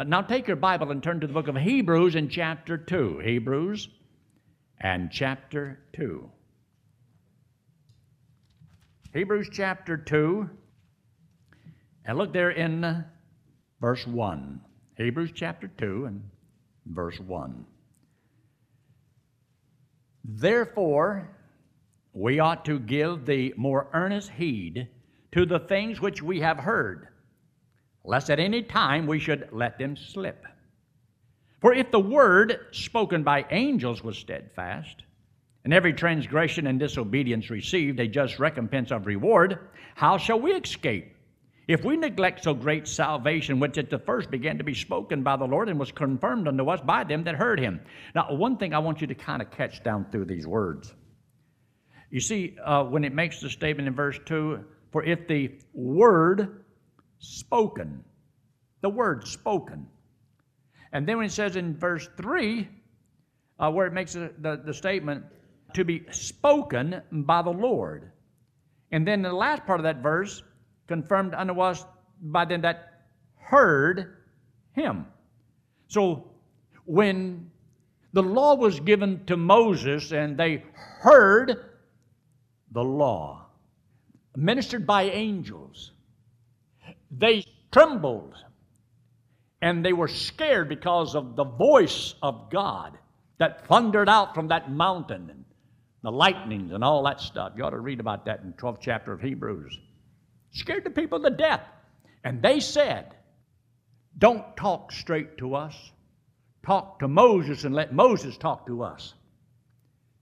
Uh, now take your Bible and turn to the book of Hebrews in chapter 2. Hebrews and chapter 2. Hebrews chapter 2. And look there in verse 1. Hebrews chapter 2 and verse 1. Therefore, we ought to give the more earnest heed to the things which we have heard, lest at any time we should let them slip. For if the word spoken by angels was steadfast, and every transgression and disobedience received a just recompense of reward, how shall we escape? If we neglect so great salvation, which at the first began to be spoken by the Lord and was confirmed unto us by them that heard him. Now, one thing I want you to kind of catch down through these words. You see, uh, when it makes the statement in verse 2, for if the word spoken, the word spoken, and then when it says in verse 3, uh, where it makes the, the, the statement, to be spoken by the Lord. And then the last part of that verse, confirmed unto us by them that heard him. So when the law was given to Moses and they heard the law, ministered by angels, they trembled and they were scared because of the voice of God that thundered out from that mountain and the lightnings and all that stuff. You ought to read about that in the 12th chapter of Hebrews. Scared the people to death. And they said, Don't talk straight to us. Talk to Moses and let Moses talk to us.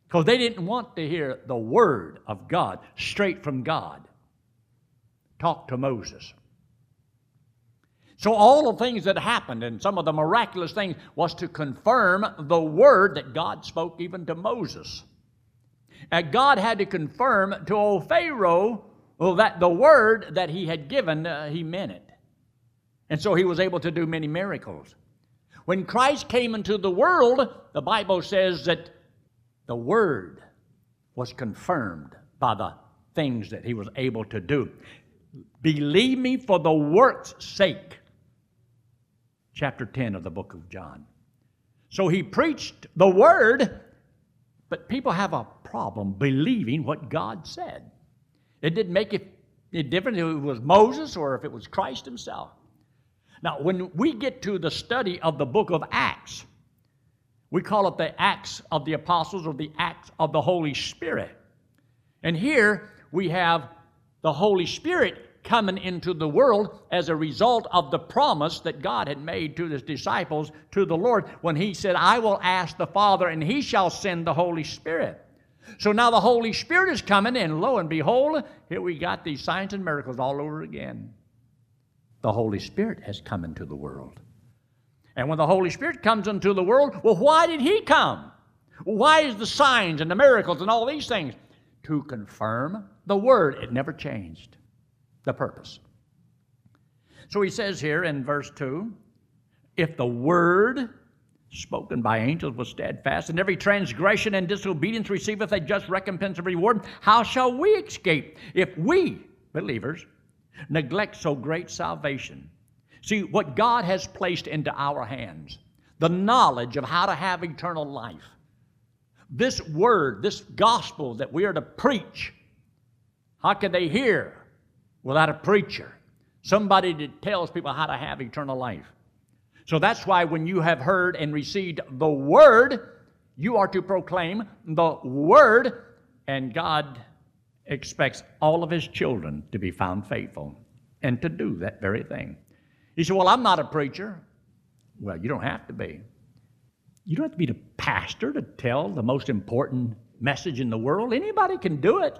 Because they didn't want to hear the word of God straight from God. Talk to Moses. So, all the things that happened and some of the miraculous things was to confirm the word that God spoke even to Moses. And God had to confirm to old Pharaoh well, that the word that he had given, uh, he meant it. And so he was able to do many miracles. When Christ came into the world, the Bible says that the word was confirmed by the things that he was able to do. Believe me for the work's sake chapter 10 of the book of John. So he preached the word, but people have a problem believing what God said. It didn't make it, different if it was Moses or if it was Christ himself. Now, when we get to the study of the book of Acts, we call it the Acts of the Apostles or the Acts of the Holy Spirit. And here we have the Holy Spirit coming into the world as a result of the promise that God had made to his disciples, to the Lord, when he said, I will ask the Father, and he shall send the Holy Spirit. So now the Holy Spirit is coming, and lo and behold, here we got these signs and miracles all over again. The Holy Spirit has come into the world. And when the Holy Spirit comes into the world, well, why did he come? Why is the signs and the miracles and all these things? To confirm the Word. It never changed the purpose. So he says here in verse 2 if the word spoken by angels was steadfast, and every transgression and disobedience receiveth a just recompense of reward, how shall we escape if we, believers, neglect so great salvation? See, what God has placed into our hands, the knowledge of how to have eternal life, this word, this gospel that we are to preach, how can they hear without a preacher, somebody that tells people how to have eternal life. So that's why when you have heard and received the Word, you are to proclaim the Word, and God expects all of His children to be found faithful and to do that very thing. He said, Well, I'm not a preacher. Well, you don't have to be. You don't have to be the pastor to tell the most important message in the world. Anybody can do it.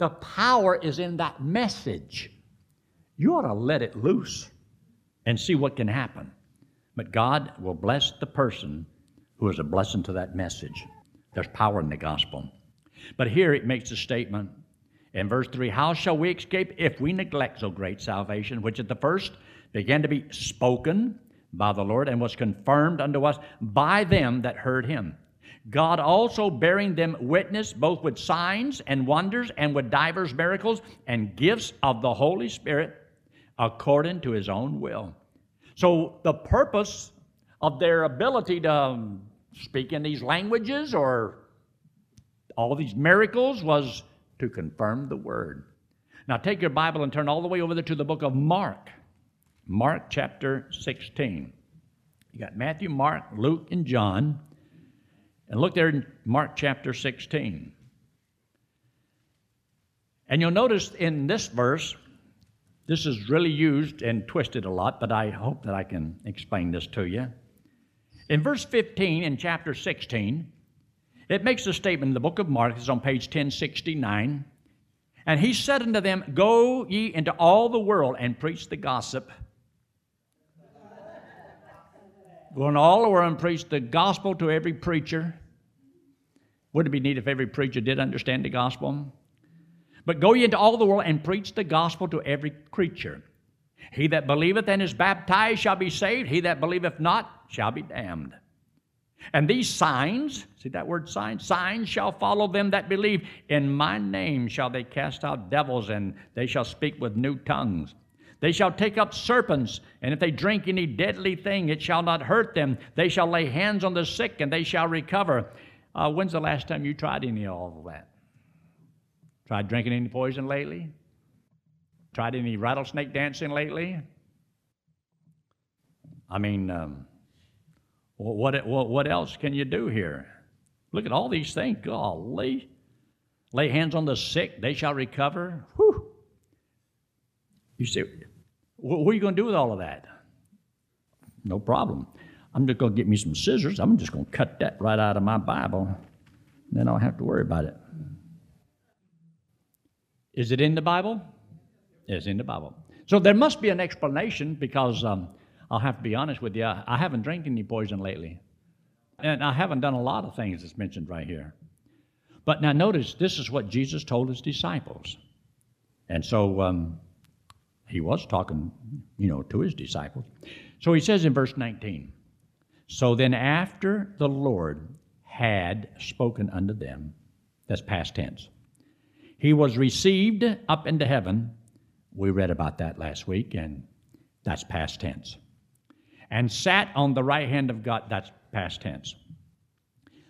The power is in that message. You ought to let it loose and see what can happen. But God will bless the person who is a blessing to that message. There's power in the gospel. But here it makes a statement in verse 3 How shall we escape if we neglect so great salvation, which at the first began to be spoken by the Lord and was confirmed unto us by them that heard him? God also bearing them witness both with signs and wonders and with divers miracles and gifts of the Holy Spirit according to his own will. So the purpose of their ability to um, speak in these languages or all these miracles was to confirm the word. Now take your Bible and turn all the way over there to the book of Mark. Mark chapter 16. You got Matthew, Mark, Luke, and John. And look there in Mark chapter 16. And you'll notice in this verse, this is really used and twisted a lot, but I hope that I can explain this to you. In verse 15 in chapter 16, it makes a statement in the book of Mark, it's on page 1069. And he said unto them, Go ye into all the world and preach the gossip. Go into all the world and preach the gospel to every preacher. Wouldn't it be neat if every preacher did understand the gospel? But go ye into all the world and preach the gospel to every creature. He that believeth and is baptized shall be saved, he that believeth not shall be damned. And these signs, see that word signs? Signs shall follow them that believe. In my name shall they cast out devils, and they shall speak with new tongues. They shall take up serpents, and if they drink any deadly thing, it shall not hurt them. They shall lay hands on the sick, and they shall recover. Uh, when's the last time you tried any of all of that? Tried drinking any poison lately? Tried any rattlesnake dancing lately? I mean, um, what, what, what else can you do here? Look at all these things. Golly. Lay hands on the sick, they shall recover. Whew. You say, what are you going to do with all of that? No problem. I'm just going to get me some scissors. I'm just going to cut that right out of my Bible. Then I don't have to worry about it. Is it in the Bible? It's in the Bible. So there must be an explanation because um, I'll have to be honest with you. I haven't drank any poison lately. And I haven't done a lot of things that's mentioned right here. But now notice, this is what Jesus told his disciples. And so um, he was talking, you know, to his disciples. So he says in verse 19, So then after the Lord had spoken unto them, that's past tense, he was received up into heaven. We read about that last week, and that's past tense. And sat on the right hand of God, that's past tense.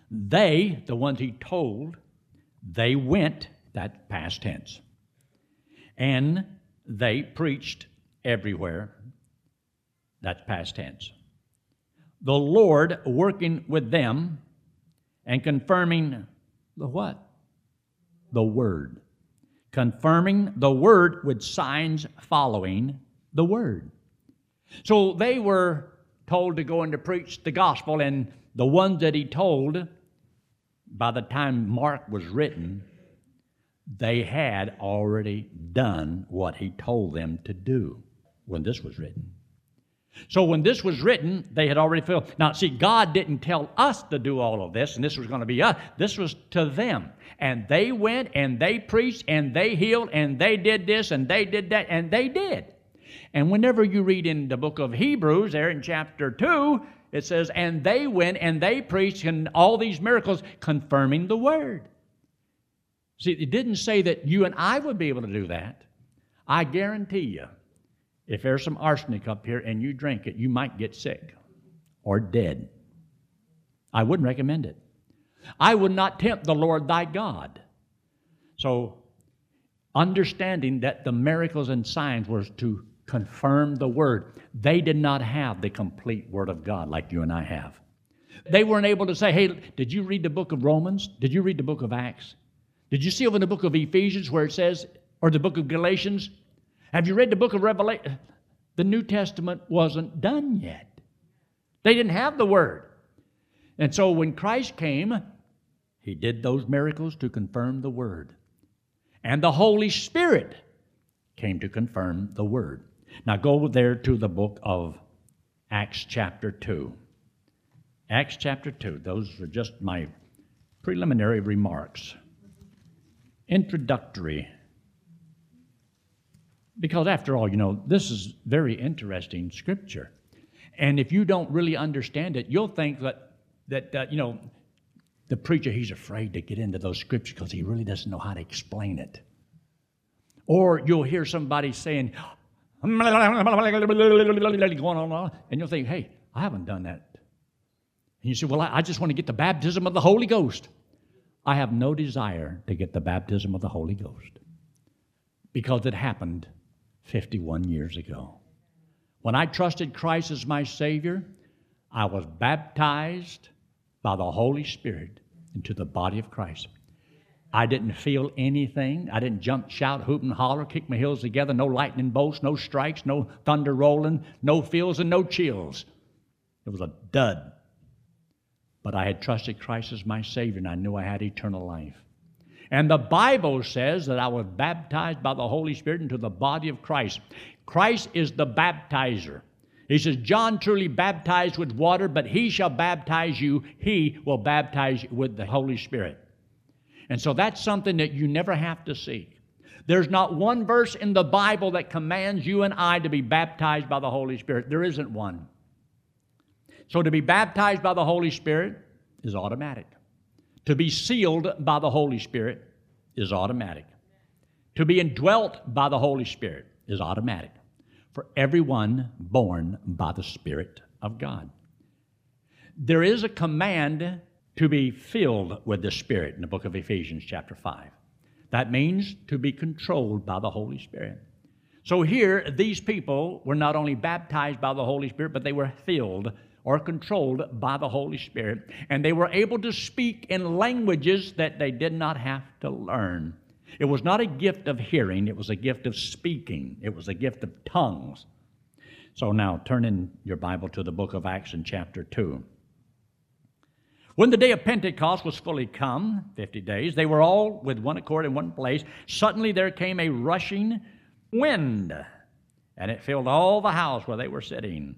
They, the ones he told, they went, that past tense. And they preached everywhere, that's past tense. The Lord working with them and confirming the what? the Word, confirming the Word with signs following the Word. So they were told to go and to preach the gospel, and the ones that he told, by the time Mark was written, they had already done what he told them to do when this was written. So when this was written, they had already filled. Now, see, God didn't tell us to do all of this, and this was going to be us. This was to them. And they went and they preached and they healed and they did this and they did that and they did. And whenever you read in the book of Hebrews, there in chapter 2, it says, And they went and they preached and all these miracles confirming the word. See, it didn't say that you and I would be able to do that. I guarantee you if there's some arsenic up here and you drink it, you might get sick or dead. I wouldn't recommend it. I would not tempt the Lord thy God. So, understanding that the miracles and signs were to confirm the word, they did not have the complete word of God like you and I have. They weren't able to say, hey, did you read the book of Romans? Did you read the book of Acts? Did you see over in the book of Ephesians where it says, or the book of Galatians, have you read the book of Revelation? The New Testament wasn't done yet. They didn't have the Word. And so when Christ came, He did those miracles to confirm the Word. And the Holy Spirit came to confirm the Word. Now go there to the book of Acts chapter 2. Acts chapter 2. Those are just my preliminary remarks. Introductory because, after all, you know, this is very interesting scripture. And if you don't really understand it, you'll think that, that uh, you know, the preacher, he's afraid to get into those scriptures because he really doesn't know how to explain it. Or you'll hear somebody saying, going on, and you'll think, hey, I haven't done that. And you say, well, I just want to get the baptism of the Holy Ghost. I have no desire to get the baptism of the Holy Ghost because it happened 51 years ago. When I trusted Christ as my Savior, I was baptized by the Holy Spirit into the body of Christ. I didn't feel anything. I didn't jump, shout, hoop, and holler, kick my heels together. No lightning bolts, no strikes, no thunder rolling, no feels, and no chills. It was a dud. But I had trusted Christ as my Savior, and I knew I had eternal life. And the Bible says that I was baptized by the Holy Spirit into the body of Christ. Christ is the baptizer. He says, John truly baptized with water, but he shall baptize you. He will baptize you with the Holy Spirit. And so that's something that you never have to seek. There's not one verse in the Bible that commands you and I to be baptized by the Holy Spirit. There isn't one. So to be baptized by the Holy Spirit is automatic. To be sealed by the Holy Spirit is automatic. To be indwelt by the Holy Spirit is automatic for everyone born by the Spirit of God. There is a command to be filled with the Spirit in the book of Ephesians, chapter 5. That means to be controlled by the Holy Spirit. So here, these people were not only baptized by the Holy Spirit, but they were filled or controlled by the Holy Spirit. And they were able to speak in languages that they did not have to learn. It was not a gift of hearing, it was a gift of speaking, it was a gift of tongues. So now turn in your Bible to the book of Acts in chapter 2. When the day of Pentecost was fully come, 50 days, they were all with one accord in one place. Suddenly there came a rushing wind, and it filled all the house where they were sitting.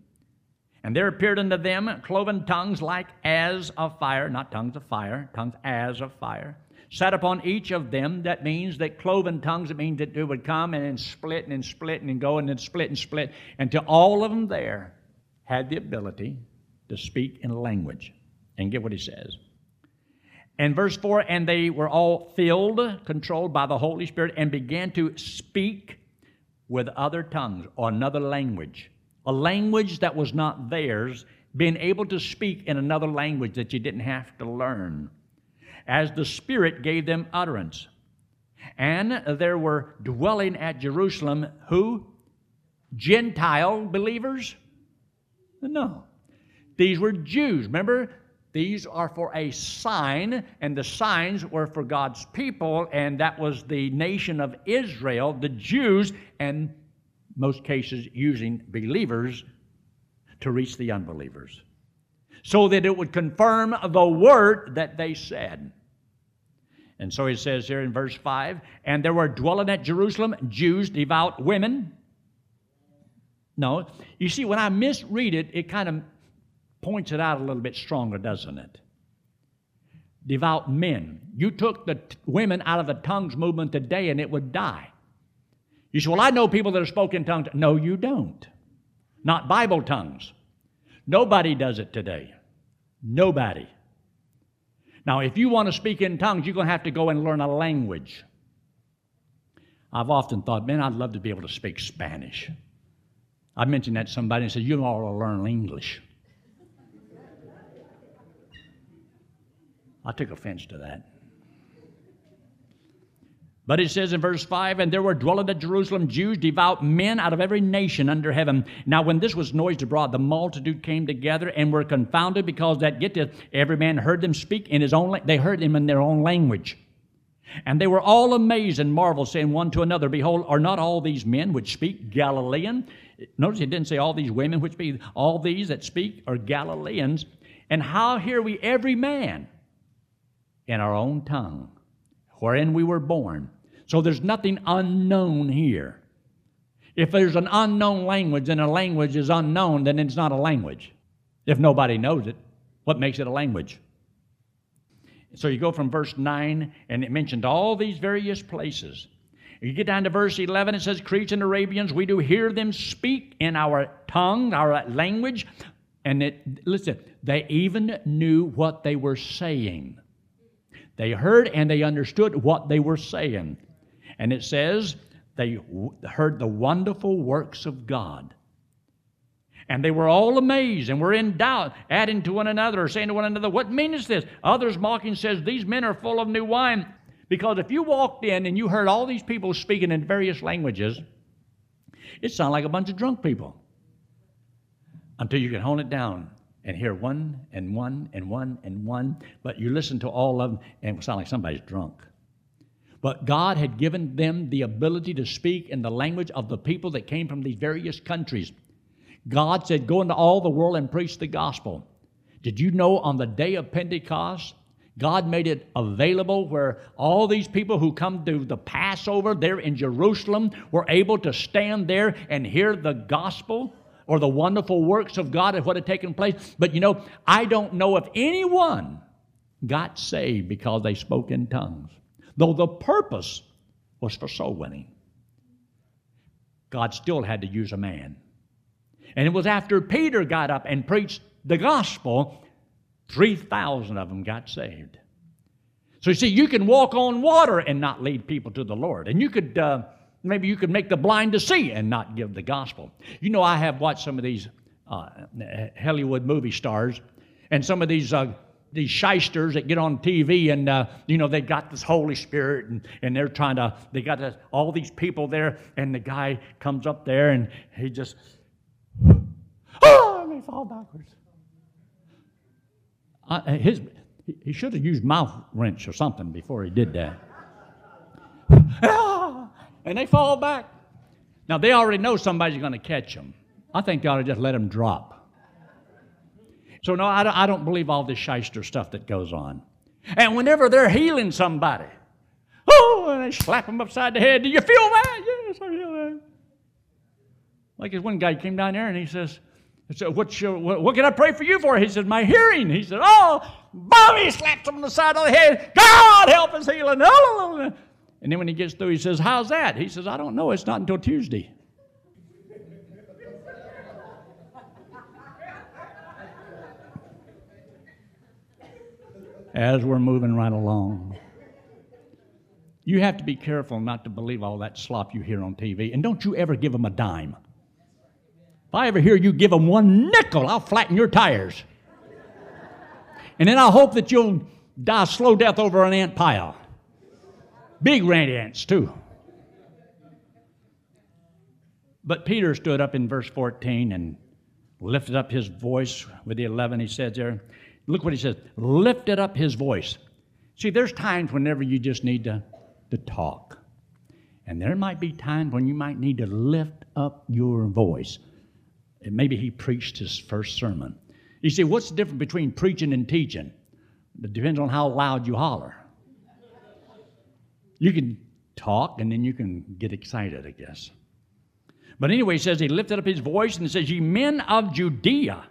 And there appeared unto them cloven tongues like as of fire, not tongues of fire, tongues as of fire, sat upon each of them. That means that cloven tongues, it means that it would come and then split and then split and then go and then split and split until all of them there had the ability to speak in language. And get what he says. And verse 4 and they were all filled, controlled by the Holy Spirit, and began to speak with other tongues or another language a language that was not theirs, being able to speak in another language that you didn't have to learn, as the Spirit gave them utterance. And there were dwelling at Jerusalem who? Gentile believers? No. These were Jews. Remember, these are for a sign, and the signs were for God's people, and that was the nation of Israel, the Jews, and most cases using believers to reach the unbelievers, so that it would confirm the word that they said. And so he says here in verse 5 And there were dwelling at Jerusalem Jews, devout women. No, you see, when I misread it, it kind of points it out a little bit stronger, doesn't it? Devout men. You took the t- women out of the tongues movement today and it would die. You say, Well, I know people that are spoken tongues. No, you don't. Not Bible tongues. Nobody does it today. Nobody. Now, if you want to speak in tongues, you're going to have to go and learn a language. I've often thought, man, I'd love to be able to speak Spanish. I mentioned that to somebody and said, You ought to learn English. I took offense to that. But it says in verse 5 And there were dwelling at Jerusalem Jews, devout men out of every nation under heaven. Now, when this was noised abroad, the multitude came together and were confounded because that, get this, every man heard them speak in his own, language. they heard them in their own language. And they were all amazed and marveled, saying one to another, Behold, are not all these men which speak Galilean? Notice he didn't say all these women which speak, all these that speak are Galileans. And how hear we every man in our own tongue? wherein we were born. So there's nothing unknown here. If there's an unknown language and a language is unknown, then it's not a language. If nobody knows it, what makes it a language? So you go from verse 9, and it mentioned all these various places. You get down to verse 11, it says, Cretes and Arabians, we do hear them speak in our tongue, our language. And it, listen, they even knew what they were saying. They heard and they understood what they were saying. And it says they heard the wonderful works of God. And they were all amazed and were in doubt, adding to one another, saying to one another, What meaneth this? Others mocking says, These men are full of new wine. Because if you walked in and you heard all these people speaking in various languages, it sounded like a bunch of drunk people. Until you can hone it down and hear one and one and one and one, but you listen to all of them and it sound like somebody's drunk. But God had given them the ability to speak in the language of the people that came from these various countries. God said, Go into all the world and preach the gospel. Did you know on the day of Pentecost, God made it available where all these people who come to the Passover there in Jerusalem were able to stand there and hear the gospel or the wonderful works of God and what had taken place. But you know, I don't know if anyone got saved because they spoke in tongues, though the purpose was for soul winning. God still had to use a man. And it was after Peter got up and preached the gospel, 3,000 of them got saved. So you see, you can walk on water and not lead people to the Lord. And you could, uh, maybe you could make the blind to see and not give the gospel. You know, I have watched some of these uh, Hollywood movie stars and some of these uh, these shysters that get on TV and uh, you know they got this Holy Spirit and, and they're trying to they got this, all these people there and the guy comes up there and he just oh and they fall backwards. Uh, his he should have used mouth wrench or something before he did that. ah, and they fall back. Now they already know somebody's going to catch them. I think they ought to just let them drop. So, no, I don't, I don't believe all this shyster stuff that goes on. And whenever they're healing somebody, oh, and they slap them upside the head. Do you feel that? Yes, I feel that. Like this one guy came down there and he says, so what, what, what, can I pray for you for? He said, My hearing. He said, Oh, Bobby slaps him on the side of the head. God help his healing. And then when he gets through, he says, How's that? He says, I don't know. It's not until Tuesday. As we're moving right along. You have to be careful not to believe all that slop you hear on TV. And don't you ever give them a dime. If I ever hear you give them one nickel, I'll flatten your tires. And then I'll hope that you'll die slow death over an ant pile. Big red ants, too. But Peter stood up in verse 14 and lifted up his voice with the 11. He said there, Look what he says lifted up his voice. See, there's times whenever you just need to, to talk. And there might be times when you might need to lift up your voice. And maybe he preached his first sermon. You see, what's the difference between preaching and teaching? It depends on how loud you holler. You can talk and then you can get excited, I guess. But anyway, he says he lifted up his voice and says, Ye men of Judea,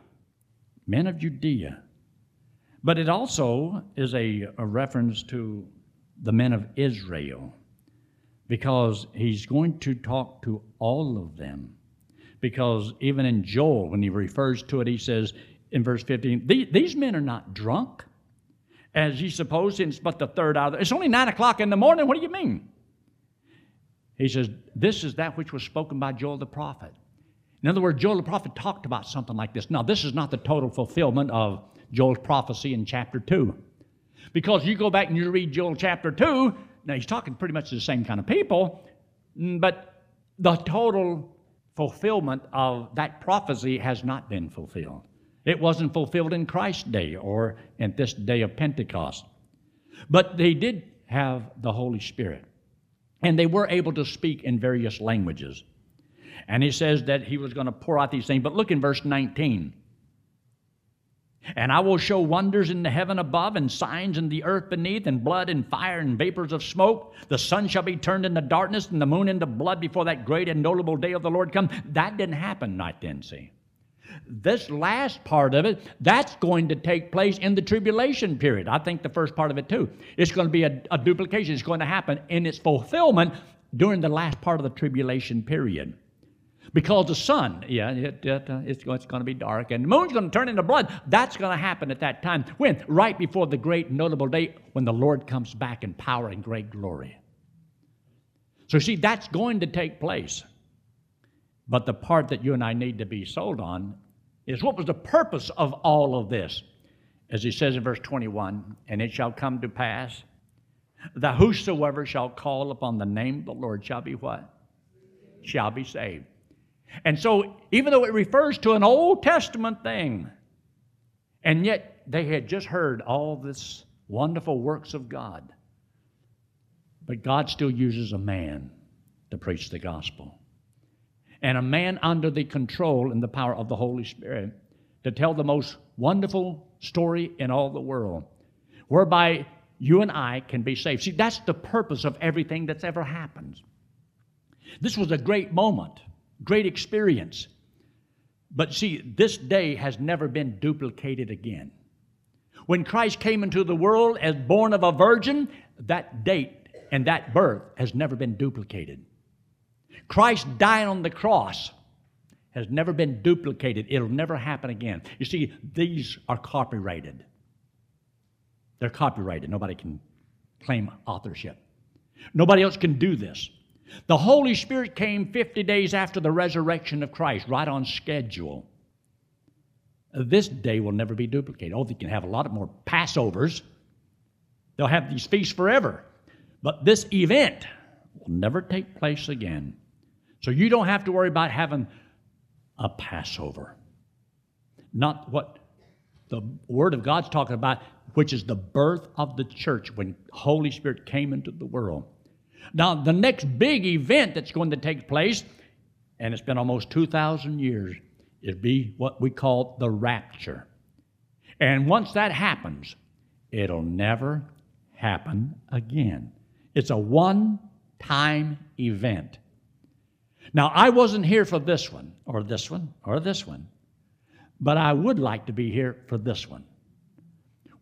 men of Judea, but it also is a, a reference to the men of Israel because he's going to talk to all of them. Because even in Joel, when he refers to it, he says in verse 15, These men are not drunk, as ye suppose, since but the third hour. It's only nine o'clock in the morning. What do you mean? He says, This is that which was spoken by Joel the prophet. In other words, Joel the prophet talked about something like this. Now, this is not the total fulfillment of Joel's prophecy in chapter 2. Because you go back and you read Joel chapter 2, now he's talking pretty much to the same kind of people, mm, but the total fulfillment of that prophecy has not been fulfilled. It wasn't fulfilled in Christ's day or in this day of Pentecost. But they did have the Holy Spirit, and they were able to speak in various languages. And he says that he was going to pour out these things. But look in verse 19. And I will show wonders in the heaven above, and signs in the earth beneath, and blood and fire and vapors of smoke. The sun shall be turned into darkness, and the moon into blood before that great and notable day of the Lord come. That didn't happen right then, see. This last part of it, that's going to take place in the tribulation period. I think the first part of it too. It's going to be a, a duplication. It's going to happen in its fulfillment during the last part of the tribulation period. Because the sun, yeah, it, it, uh, it's, it's going to be dark, and the moon's going to turn into blood. That's going to happen at that time. When? Right before the great notable day when the Lord comes back in power and great glory. So, see, that's going to take place. But the part that you and I need to be sold on is what was the purpose of all of this? As he says in verse 21 And it shall come to pass that whosoever shall call upon the name of the Lord shall be what? Shall be saved. And so, even though it refers to an Old Testament thing, and yet they had just heard all this wonderful works of God, but God still uses a man to preach the gospel. And a man under the control and the power of the Holy Spirit to tell the most wonderful story in all the world, whereby you and I can be saved. See, that's the purpose of everything that's ever happened. This was a great moment, great experience. But see, this day has never been duplicated again. When Christ came into the world as born of a virgin, that date and that birth has never been duplicated. Christ dying on the cross has never been duplicated. It'll never happen again. You see, these are copyrighted. They're copyrighted. Nobody can claim authorship. Nobody else can do this. The Holy Spirit came 50 days after the resurrection of Christ, right on schedule. This day will never be duplicated. Oh, they can have a lot more Passovers. They'll have these feasts forever. But this event will never take place again. So you don't have to worry about having a Passover. Not what the Word of God's talking about, which is the birth of the church when Holy Spirit came into the world. Now, the next big event that's going to take place, and it's been almost 2,000 years, is be what we call the rapture. And once that happens, it'll never happen again. It's a one time event. Now, I wasn't here for this one, or this one, or this one, but I would like to be here for this one.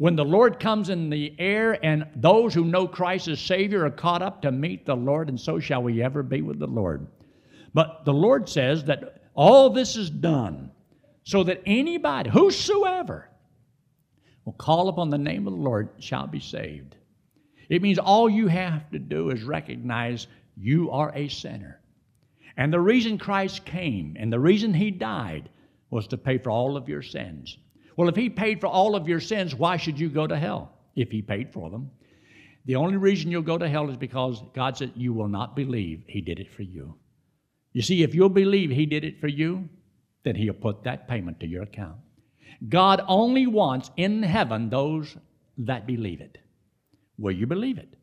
When the Lord comes in the air and those who know Christ as Savior are caught up to meet the Lord, and so shall we ever be with the Lord. But the Lord says that all this is done so that anybody, whosoever, will call upon the name of the Lord shall be saved. It means all you have to do is recognize you are a sinner. And the reason Christ came and the reason He died was to pay for all of your sins. Well, if He paid for all of your sins, why should you go to hell if He paid for them? The only reason you'll go to hell is because God said you will not believe He did it for you. You see, if you'll believe He did it for you, then He'll put that payment to your account. God only wants in heaven those that believe it. Will you believe it?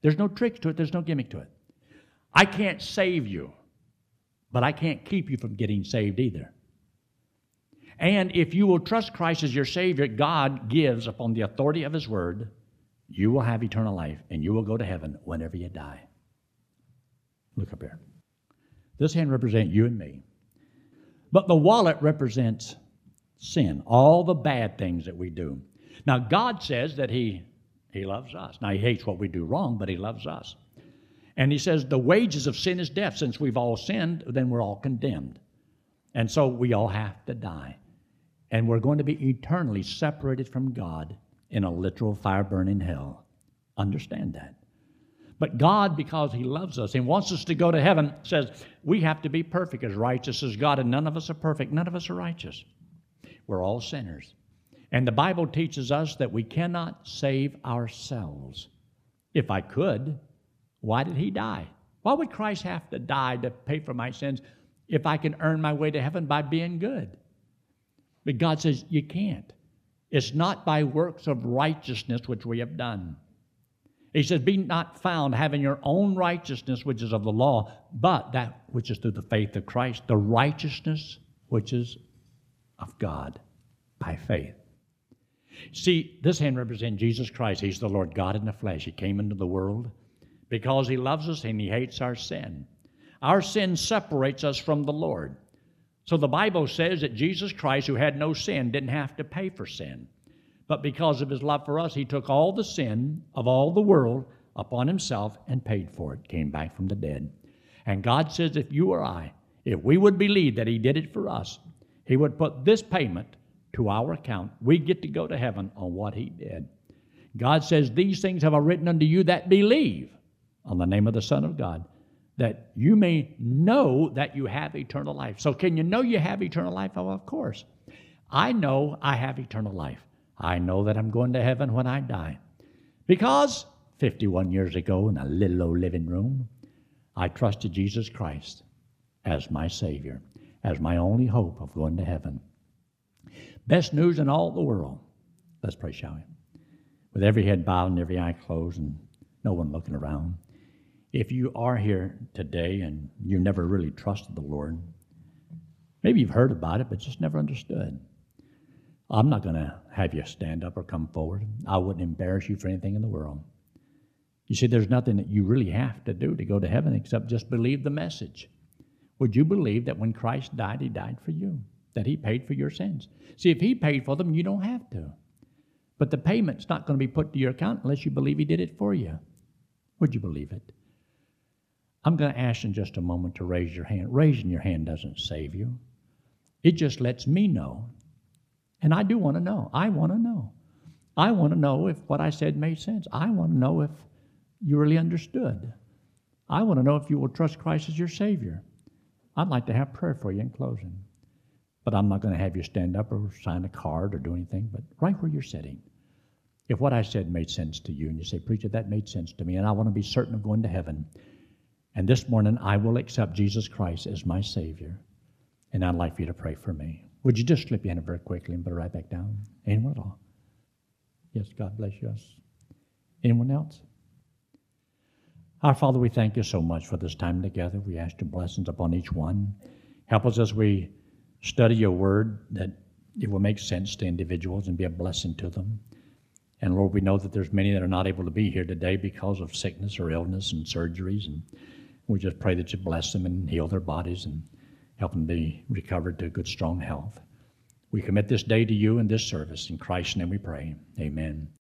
There's no trick to it, there's no gimmick to it. I can't save you, but I can't keep you from getting saved either. And if you will trust Christ as your Savior, God gives upon the authority of His Word, you will have eternal life and you will go to heaven whenever you die. Look up here. This hand represents you and me. But the wallet represents sin, all the bad things that we do. Now, God says that He he loves us. Now, He hates what we do wrong, but He loves us. And He says the wages of sin is death. Since we've all sinned, then we're all condemned. And so we all have to die. And we're going to be eternally separated from God in a literal fire burning hell. Understand that. But God, because He loves us and wants us to go to heaven, says we have to be perfect, as righteous as God, and none of us are perfect. None of us are righteous. We're all sinners. And the Bible teaches us that we cannot save ourselves. If I could, why did he die? Why would Christ have to die to pay for my sins if I can earn my way to heaven by being good? But God says you can't. It's not by works of righteousness which we have done. He says, Be not found having your own righteousness, which is of the law, but that which is through the faith of Christ, the righteousness which is of God by faith. See, this hand represents Jesus Christ. He's the Lord God in the flesh. He came into the world because He loves us and He hates our sin. Our sin separates us from the Lord. So the Bible says that Jesus Christ, who had no sin, didn't have to pay for sin. But because of His love for us, He took all the sin of all the world upon Himself and paid for it, came back from the dead. And God says, if you or I, if we would believe that He did it for us, He would put this payment to our account. We get to go to heaven on what He did. God says, These things have I written unto you that believe on the name of the Son of God, that you may know that you have eternal life. So, can you know you have eternal life? Oh, of course. I know I have eternal life. I know that I'm going to heaven when I die. Because 51 years ago in a little old living room, I trusted Jesus Christ as my Savior, as my only hope of going to heaven. Best news in all the world. Let's pray, shall we? With every head bowed and every eye closed and no one looking around. If you are here today and you never really trusted the Lord, maybe you've heard about it but just never understood. I'm not going to have you stand up or come forward. I wouldn't embarrass you for anything in the world. You see, there's nothing that you really have to do to go to heaven except just believe the message. Would you believe that when Christ died, He died for you? That He paid for your sins? See, if He paid for them, you don't have to. But the payment's not going to be put to your account unless you believe He did it for you. Would you believe it? I'm going to ask in just a moment to raise your hand. Raising your hand doesn't save you, it just lets me know and I do want to know. I want to know. I want to know if what I said made sense. I want to know if you really understood. I want to know if you will trust Christ as your Savior. I'd like to have prayer for you in closing. But I'm not going to have you stand up or sign a card or do anything, but right where you're sitting. If what I said made sense to you and you say, Preacher, that made sense to me, and I want to be certain of going to heaven, and this morning I will accept Jesus Christ as my Savior, and I'd like for you to pray for me. Would you just slip your hand very quickly and put it right back down? Anyone at all? Yes, God bless you. Anyone else? Our Father, we thank you so much for this time together. We ask your blessings upon each one. Help us as we study your word that it will make sense to individuals and be a blessing to them. And Lord, we know that there's many that are not able to be here today because of sickness or illness and surgeries. And we just pray that you bless them and heal their bodies and help them be recovered to good, strong health. We commit this day to you and this service. In Christ's name we pray. Amen.